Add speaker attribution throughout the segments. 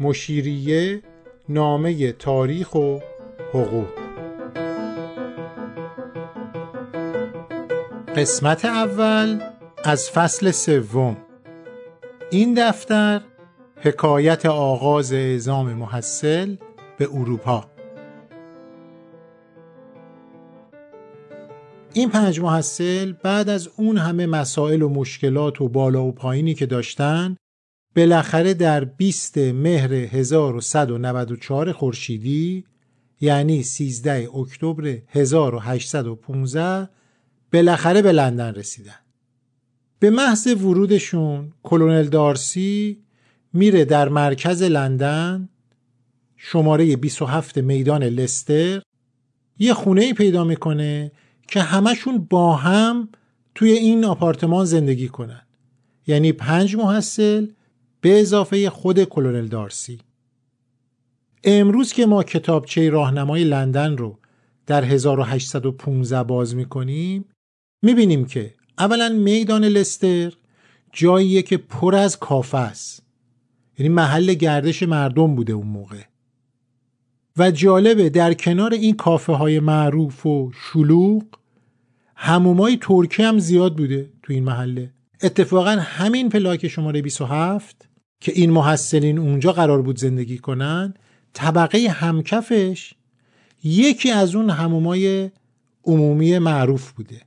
Speaker 1: مشیریه نامه تاریخ و حقوق. قسمت اول از فصل سوم. این دفتر حکایت آغاز اعزام محصل به اروپا. این پنج محصل بعد از اون همه مسائل و مشکلات و بالا و پایینی که داشتن بالاخره در 20 مهر 1194 خورشیدی یعنی 13 اکتبر 1815 بالاخره به لندن رسیدن. به محض ورودشون کلونل دارسی میره در مرکز لندن شماره 27 میدان لستر. یه خونه ای پیدا می‌کنه که همشون با هم توی این آپارتمان زندگی کنن. یعنی پنج محصل به اضافه خود کلونل دارسی. امروز که ما کتابچه راهنمای لندن رو در 1815 باز می‌کنیم می‌بینیم که اولا میدان لستر جاییه که پر از کافه است. یعنی محل گردش مردم بوده اون موقع. و جالبه در کنار این کافه های معروف و شلوغ همومای ترکی هم زیاد بوده تو این محله. اتفاقا همین پلاک شماره 27 که این محصلین اونجا قرار بود زندگی کنن طبقه همکفش یکی از اون همومای عمومی معروف بوده.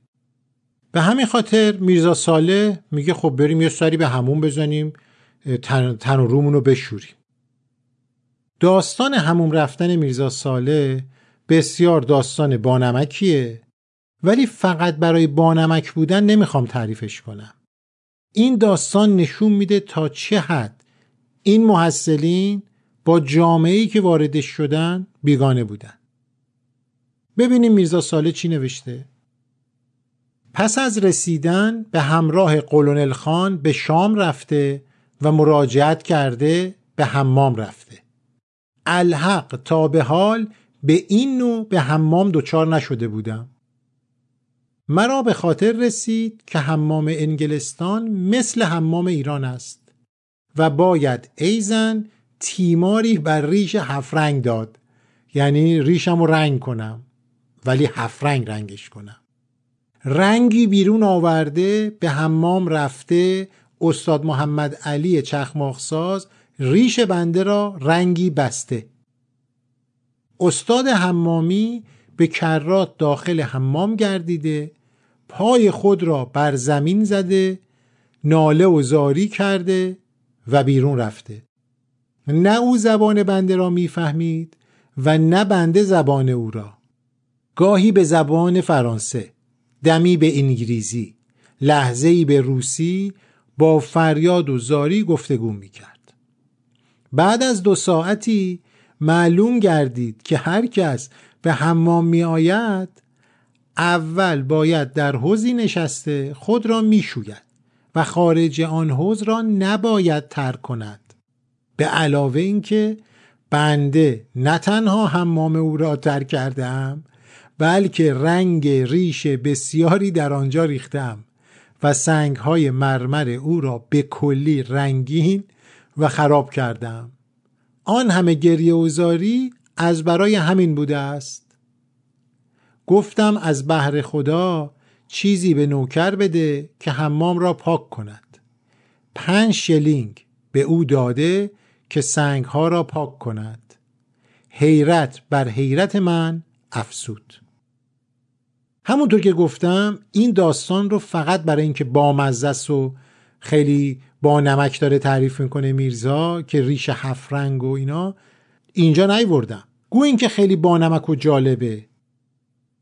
Speaker 1: به همین خاطر میرزا ساله میگه خب بریم یه سری به همون بزنیم تن, تن و رومون رو بشوریم. داستان هموم رفتن میرزا ساله بسیار داستان بانمکیه ولی فقط برای بانمک بودن نمی‌خوام تعریفش کنم. این داستان نشون میده تا چه حد این محصلین با جامعه‌ای که واردش شدن بیگانه بودن. ببینیم میرزا ساله چی نوشته. پس از رسیدن به همراه قلونل خان به شام رفته و مراجعت کرده به حمام رفته. الحق تا به حال به این نوع به حمام دچار نشده بودم. مرا به خاطر رسید که حمام انگلستان مثل حمام ایران است. و باید ایزن تیماری بر ریش هفرنگ داد. یعنی ریشم رو رنگ کنم ولی هفرنگ رنگش کنم. رنگی بیرون آورده به حمام رفته استاد محمد علی چخماخساز ریش بنده را رنگی بسته. استاد حمامی به کرات داخل حمام گردیده پای خود را بر زمین زده ناله و زاری کرده و بیرون رفته. نه او زبان بنده را می‌فهمید و نه بنده زبان او را. گاهی به زبان فرانسه دمی به انگلیسی لحظه‌ای به روسی با فریاد و زاری گفتگو می‌کرد. بعد از دو ساعتی معلوم گردید که هر کس به حمام می آید اول باید در حوزی نشسته خود را می‌شوید. و خارج آن حوز را نباید ترک کند. به علاوه اینکه بنده نه تنها حمام او را ترک کردم بلکه رنگ ریش بسیاری در آنجا ریختم و سنگ های مرمر او را به کلی رنگین و خراب کردم. آن همه گریه و زاری از برای همین بوده است. گفتم از بحر خدا چیزی به نوکر بده که حمام را پاک کند. پنج شلینگ به او داده که سنگ ها را پاک کند. حیرت بر حیرت من افسود همونطور که گفتم این داستان رو فقط برای اینکه بامزه و خیلی با نمک داره تعریف می‌کنه میرزا که ریش هفرنگ و اینا اینجا نیوردم. گو این که خیلی با نمک و جالبه.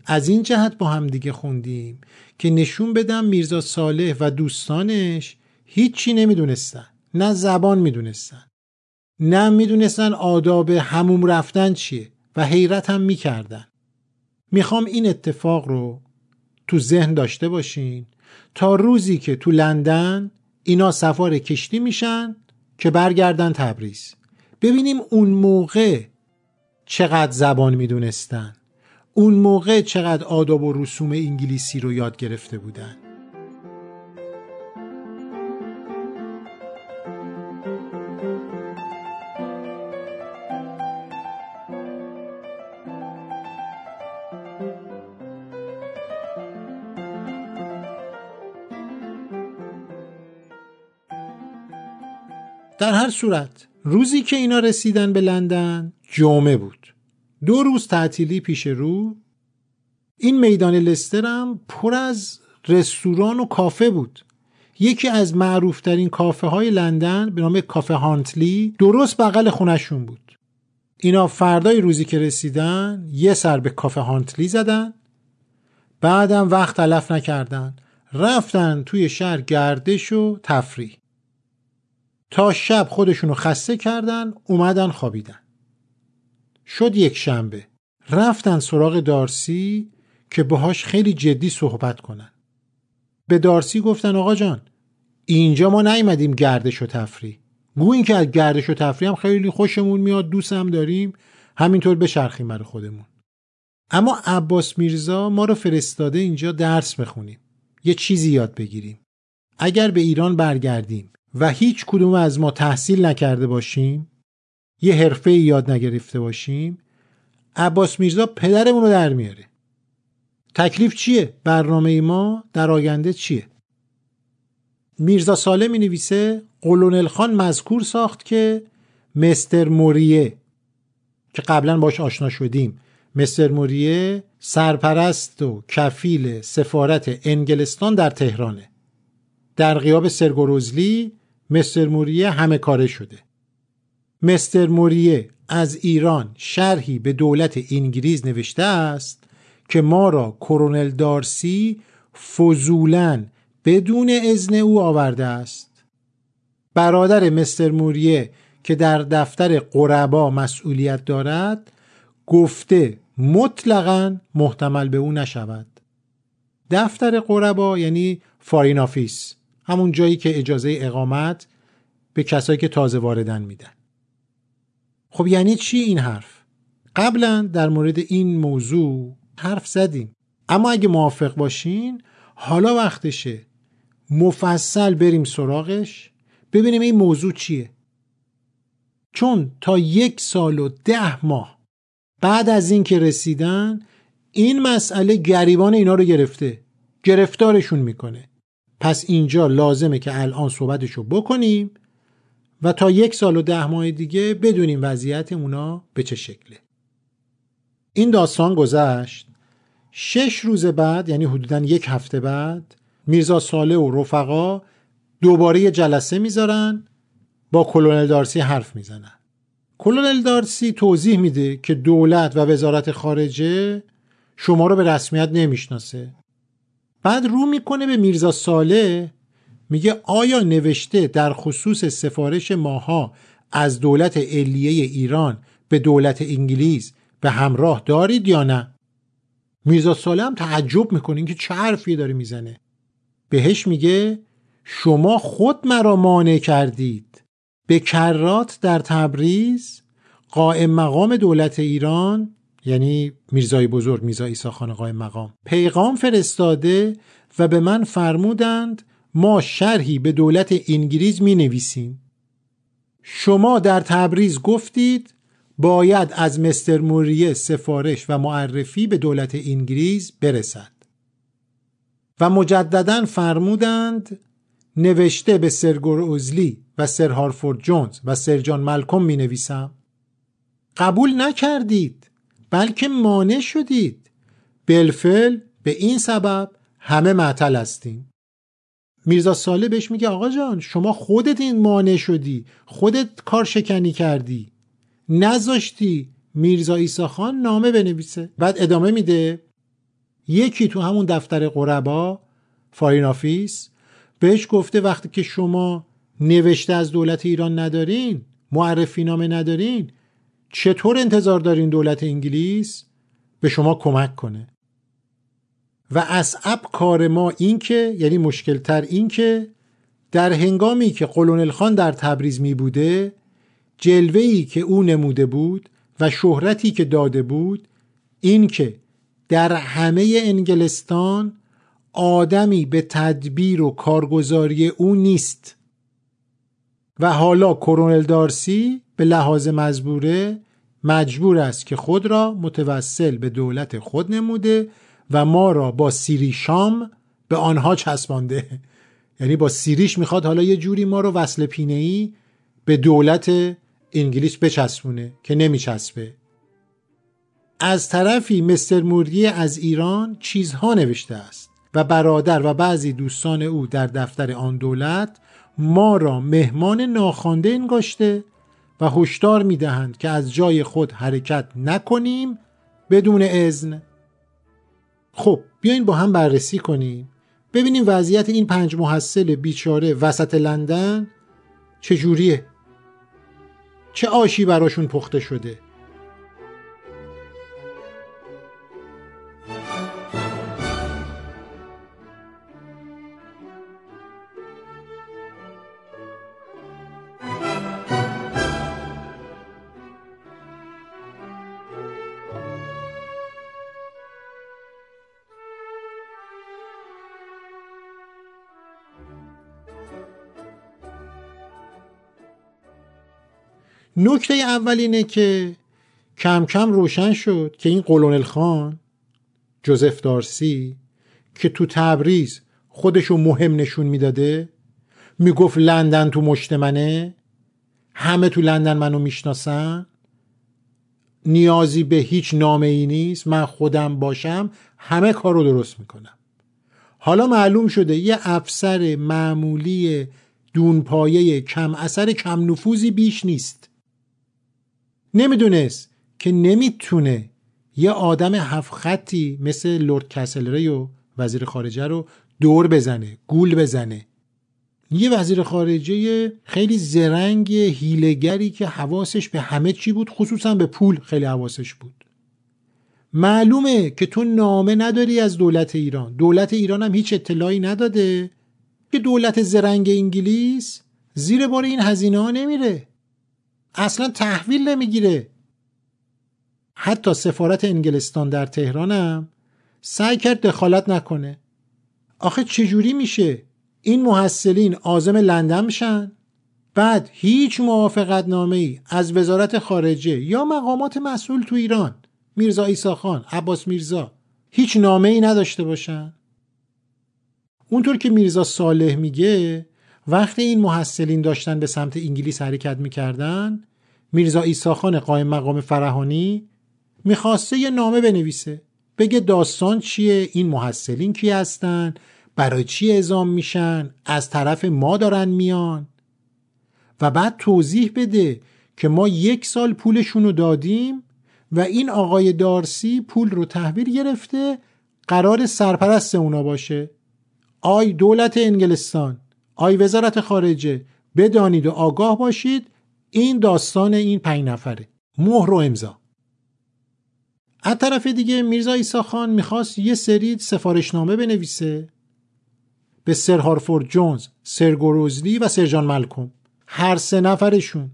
Speaker 1: از این جهت با هم دیگه خوندیم که نشون بدم میرزا صالح و دوستانش هیچی نمی‌دونستن نه زبان می‌دونستن. نه می‌دونستن آداب هموم رفتن چیه و حیرت هم می‌کردن. می‌خوام این اتفاق رو تو ذهن داشته باشین تا روزی که تو لندن اینا سفار کشتی میشن که برگردن تبریز. ببینیم اون موقع چقدر زبان می‌دونستن. اون موقع چقدر آداب و رسوم انگلیسی رو یاد گرفته بودن. در هر صورت روزی که اینا رسیدن به لندن جمعه بود. دو روز تعطیلی پیش رو این میدان لستر هم پر از رستوران و کافه بود. یکی از معروفترین کافه های لندن به نام کافه هانتلی درست بغل خونشون بود. اینا فردای روزی که رسیدن یه سر به کافه هانتلی زدن بعدم وقت تلف نکردن. رفتن توی شهر گردش و تفریح. تا شب خودشونو خسته کردن اومدن خوابیدن. شد یک شنبه. رفتن سراغ دارسی که باهاش خیلی جدی صحبت کنن. به دارسی گفتن آقا جان اینجا ما نیومدیم گردش و تفریح. گو این که از گردش و تفریح هم خیلی خوشمون میاد دوست هم داریم همینطور بچرخیم برای خودمون. اما عباس میرزا ما رو فرستاده اینجا درس بخونیم. یه چیزی یاد بگیریم. اگر به ایران برگردیم و هیچ کدوم از ما تحصیل نکرده باشیم یه حرفه یاد نگرفته باشیم عباس میرزا پدرمون رو در میاره تکلیف چیه؟ برنامه ما در آینده چیه؟ میرزا ساله می نویسه قلونل خان مذکور ساخت که مستر موریه که قبلا باش آشنا شدیم مستر موریه سرپرست و کفیل سفارت انگلستان در تهرانه در غیاب سرگروزلی مستر موریه همه کاره شده مستر موریه از ایران شرحی به دولت انگلیس نوشته است که ما را کرونل دارسی فضولا بدون اذن او آورده است. برادر مستر موریه که در دفتر قربا مسئولیت دارد گفته مطلقا محتمل به او نشود. دفتر قربا یعنی فارین آفیس همون جایی که اجازه اقامت به کسایی که تازه واردن میدن. خب یعنی چی این حرف؟ قبلا در مورد این موضوع حرف زدیم. اما اگه موافق باشین حالا وقتشه مفصل بریم سراغش ببینیم این موضوع چیه. چون تا یک سال و ده ماه بعد از این که رسیدن این مسئله گریبان اینا رو گرفته گرفتارشون می‌کنه. پس اینجا لازمه که الان صحبتشو بکنیم. و تا یک سال و ده ماه دیگه بدونیم وضعیت اونا به چه شکله. این داستان گذشت. شش روز بعد یعنی حدودا یک هفته بعد میرزا ساله و رفقا دوباره یه جلسه می‌ذارن با کلونل دارسی حرف می‌زنن. کلونل دارسی توضیح میده که دولت و وزارت خارجه شما رو به رسمیت نمی‌شناسه. بعد رو می‌کنه به میرزا ساله میگه آیا نوشته در خصوص سفارش ماها از دولت علیه ایران به دولت انگلیس به همراه دارید یا نه؟ میرزا ساله هم تعجب می‌کنه که چه حرفی داره می‌زنه. بهش میگه شما خود مرا مانع کردید. به کرات در تبریز قائم مقام دولت ایران یعنی میرزای بزرگ میرزا ایسا خان قائم مقام پیغام فرستاده و به من فرمودند ما شرحی به دولت انگلیس می نویسیم. شما در تبریز گفتید باید از مستر موریه سفارش و معرفی به دولت انگلیس برسد. و مجددا فرمودند نوشته به سرگور اوزلی و سر هارفورد جونز و سر جان ملکم می نویسم. قبول نکردید بلکه مانع شدید. بالفعل به این سبب همه معطل هستیم. میرزا صالح بهش میگه آقا جان شما خودت این مانع شدی خودت کار شکنی کردی. نذاشتی میرزا عیسی خان نامه بنویسه. بعد ادامه میده یکی تو همون دفتر غربا Foreign Office بهش گفته وقتی که شما نوشته از دولت ایران ندارین معرفی نامه ندارین چطور انتظار دارین دولت انگلیس؟ به شما کمک کنه. و اصعب کار ما این که یعنی مشکلتر این که در هنگامی که قلونل خان در تبریز می بوده جلوهی که او نموده بود و شهرتی که داده بود این که در همه انگلستان آدمی به تدبیر و کارگزاری او نیست. و حالا کرونل دارسی به لحاظ مزبوره مجبور است که خود را متوسل به دولت خود نموده و ما را با سیری شام به آنها چسبانده. یعنی با سیریش می‌خواد حالا یه جوری ما رو وصل پینه ای به دولت انگلیس بچسبونه که نمیچسبه. از طرفی مستر موردی از ایران چیزها نوشته است و برادر و بعضی دوستان او در دفتر آن دولت ما را مهمان ناخوانده انگاشته و هشدار می‌دهند که از جای خود حرکت نکنیم بدون اذن. خب بیاین با هم بررسی کنیم. ببینیم وضعیت این پنج محصل بیچاره وسط لندن چجوریه؟ چه آشی براشون پخته شده؟ نکته اول اینه که کم کم روشن شد که این قلونل خان جوزف دارسی که تو تبریز خودشو مهم نشون می‌داده می‌گفت لندن تو مشت منه همه تو لندن منو می‌شناسن نیازی به هیچ نامه ای نیست من خودم باشم همه کار رو درست می‌کنم. حالا معلوم شده یه افسر معمولی دونپایه کم اثر کم نفوذی بیش نیست. نمی‌دونست که نمی‌تونه یه آدم هفت خطی مثل لورد کسلری و وزیر خارجه رو دور بزنه گول بزنه. یه وزیر خارجه خیلی زرنگ هیلگری که حواسش به همه چی بود خصوصا به پول خیلی حواسش بود. معلومه که تو نامه نداری از دولت ایران. دولت ایران هم هیچ اطلاعی نداده. که دولت زرنگ انگلیس زیر بار این هزینه ها نمیره. اصلا تحویل نمی‌گیره. حتی سفارت انگلستان در تهرانم سعی کرد دخالت نکنه. آخه چجوری میشه؟ این محصلین آزم لندن میشن؟ بعد هیچ موافقت نامه ای از وزارت خارجه یا مقامات مسئول تو ایران میرزا ایسا خان عباس میرزا هیچ نامه ای نداشته باشن؟ اونطور که میرزا صالح میگه وقتی این محصلین داشتن به سمت انگلیس حرکت می‌کردن میرزا ایساخان قایم مقام فرهانی می‌خواسته یه نامه بنویسه بگه داستان چیه این محصلین کی هستن برای چی اعزام میشن از طرف ما دارن میان. و بعد توضیح بده که ما یک سال پولشون رو دادیم و این آقای دارسی پول رو تحویل گرفته قرار سرپرست اونا باشه. آی دولت انگلستان. آی وزارت خارجه بدانید و آگاه باشید این داستان این پنج نفره. مهر و امضا. از طرف دیگه میرزا ایسا خان می‌خواست یه سری سفارشنامه بنویسه. به سر هارفورد جونز، سر گروزلی و سر ملکوم. هر سه نفرشون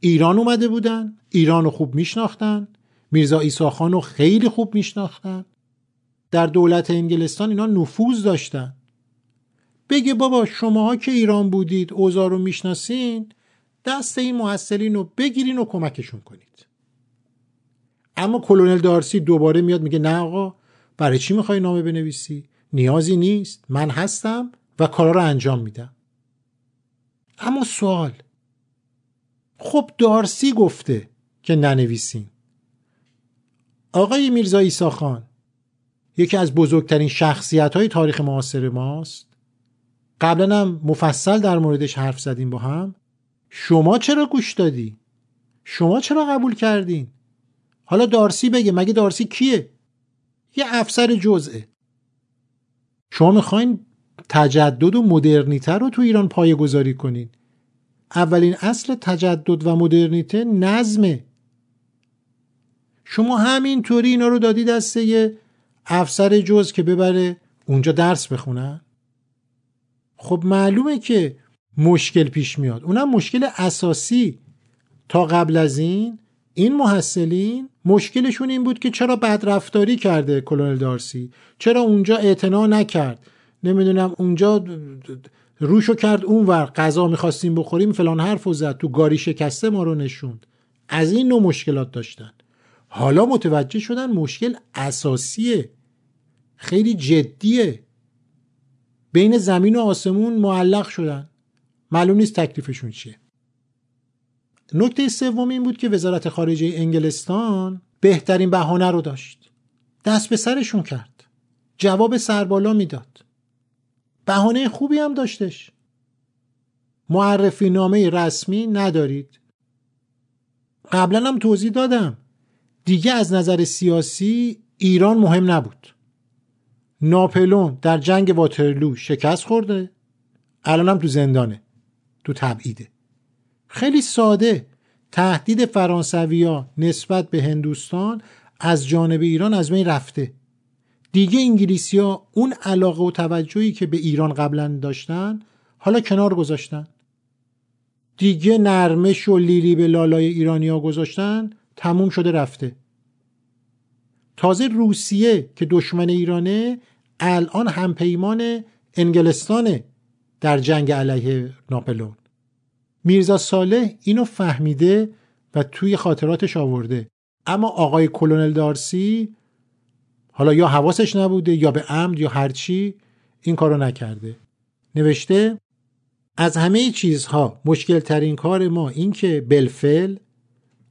Speaker 1: ایران اومده بودن ایران رو خوب میشناختن. میرزا ایسا خان رو خیلی خوب میشناختن. در دولت انگلستان اینا نفوذ داشتن. بگه بابا شماها که ایران بودید اوضاع رو می‌شناسین دست این محصلین رو بگیرین و کمکشون کنید. اما کلونل دارسی دوباره میاد میگه نه آقا برای چی می‌خوای نامه بنویسی؟ نیازی نیست من هستم و کارا رو انجام میدم. اما سوال خب دارسی گفته که ننویسین. آقای میرزا ایسا خان یکی از بزرگترین شخصیت های تاریخ معاصر ماست. قبلا هم مفصل در موردش حرف زدیم با هم. شما چرا گوش دادی؟ شما چرا قبول کردین؟ حالا دارسی بگه مگه دارسی کیه؟ یه افسر جزئه. شما می‌خواین تجدد و مدرنیته رو تو ایران پایه گذاری کنین. اولین اصل تجدد و مدرنیته نظمه. شما همینطوری اینا رو دادی دسته یه افسر جز که ببره اونجا درس بخونن؟ خب معلومه که مشکل پیش میاد. اونم مشکل اساسی. تا قبل از این این محصلین مشکلشون این بود که چرا بدرفتاری کرده کلونل دارسی؟ چرا اونجا اعتنا نکرد؟ نمی‌دونم اونجا روشو کرد اونور غذا می‌خواستیم بخوریم فلان حرف و زد تو گاری شکسته ما رو نشوند. از این نوع مشکلات داشتن. حالا متوجه شدن مشکل اساسیه. خیلی جدیه. بین زمین و آسمون معلق شدن. معلوم نیست تکلیفشون چیه. نکته سوم این بود که وزارت خارجه انگلستان بهترین بهانه رو داشت. دست به سرشون کرد. جواب سربالا می‌داد. بهانه خوبی هم داشتش. معرفی نامه رسمی ندارید. قبلا هم توضیح دادم. دیگه از نظر سیاسی ایران مهم نبود. ناپلون در جنگ واترلو شکست خورده. الان هم تو زندانه تو تبعیده. خیلی ساده. تهدید فرانسویا نسبت به هندوستان از جانب ایران از بین رفته. دیگه انگلیسی ها اون علاقه و توجهی که به ایران قبلا داشتن حالا کنار گذاشتن. دیگه نرمش و لیلی به لالای ایرانیا گذاشتن تموم شده رفته. تازه روسیه که دشمن ایرانه الان همپیمان انگلستانه در جنگ علیه ناپلون میرزا صالح اینو فهمیده و توی خاطراتش آورده. اما آقای کلونل دارسی حالا یا حواسش نبوده یا به عمد یا هرچی این کارو نکرده. نوشته از همه چیزها مشکل ترین کار ما این که بلفل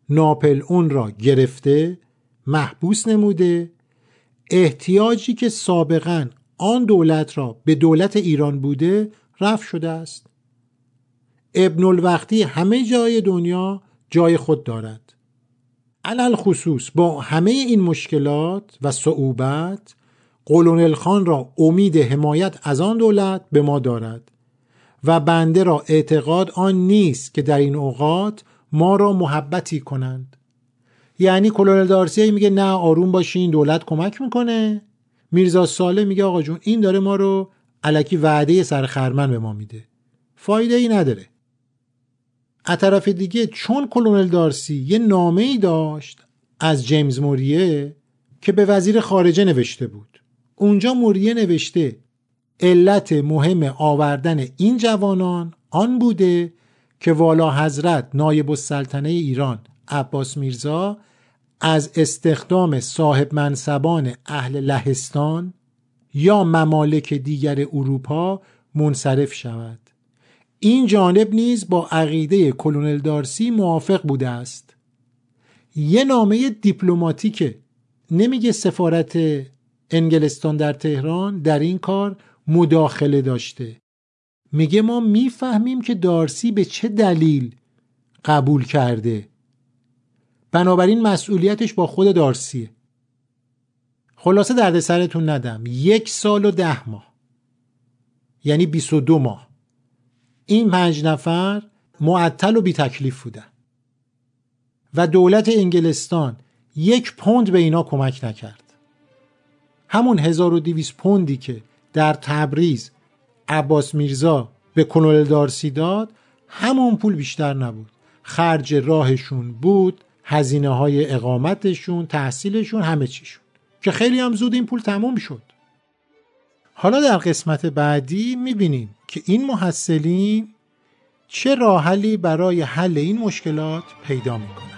Speaker 1: ناپل اون را گرفته محبوس نموده. احتیاجی که سابقا آن دولت را به دولت ایران بوده رفت شده است. ابن الوقتی همه جای دنیا جای خود دارد. علل خصوص با همه این مشکلات و صعوبت قولونل خان را امید حمایت از آن دولت به ما دارد و بنده را اعتقاد آن نیست که در این اوقات ما را محبتی کنند. یعنی کلونل دارسی میگه نه آروم باشین دولت کمک می‌کنه. میرزا ساله میگه آقا جون این داره ما رو علکی وعده سر خرمن به ما میده. فایده ای نداره. از طرف دیگه چون کلونل دارسی یه نامه ای داشت از جیمز موریه که به وزیر خارجه نوشته بود. اونجا موریه نوشته علت مهم آوردن این جوانان آن بوده که والا حضرت نایب السلطنه ایران عباس میرزا از استخدام صاحب منصبان اهل لهستان یا ممالک دیگر اروپا منصرف شود. این جانب نیز با عقیده کلونل دارسی موافق بوده است. یه نامه دیپلماتیکه نمیگه سفارت انگلستان در تهران در این کار مداخله داشته. میگه ما می‌فهمیم که دارسی به چه دلیل قبول کرده. بنابراین مسئولیتش با خود دارسیه خلاصه درد سرتون ندم. یک سال و ده ماه. یعنی 22 ماه. این پنج نفر معطل و بی تکلیف بودن. و دولت انگلستان یک پوند به اینا کمک نکرد. همون 1200 پوندی که در تبریز عباس میرزا به کنول دارسی داد همون پول بیشتر نبود. خرج راهشون بود هزینه های اقامتشون تحصیلشون همه چیشون. که خیلی هم زود این پول تموم شد. حالا در قسمت بعدی می‌بینیم که این محصلین چه راحلی برای حل این مشکلات پیدا می‌کنن.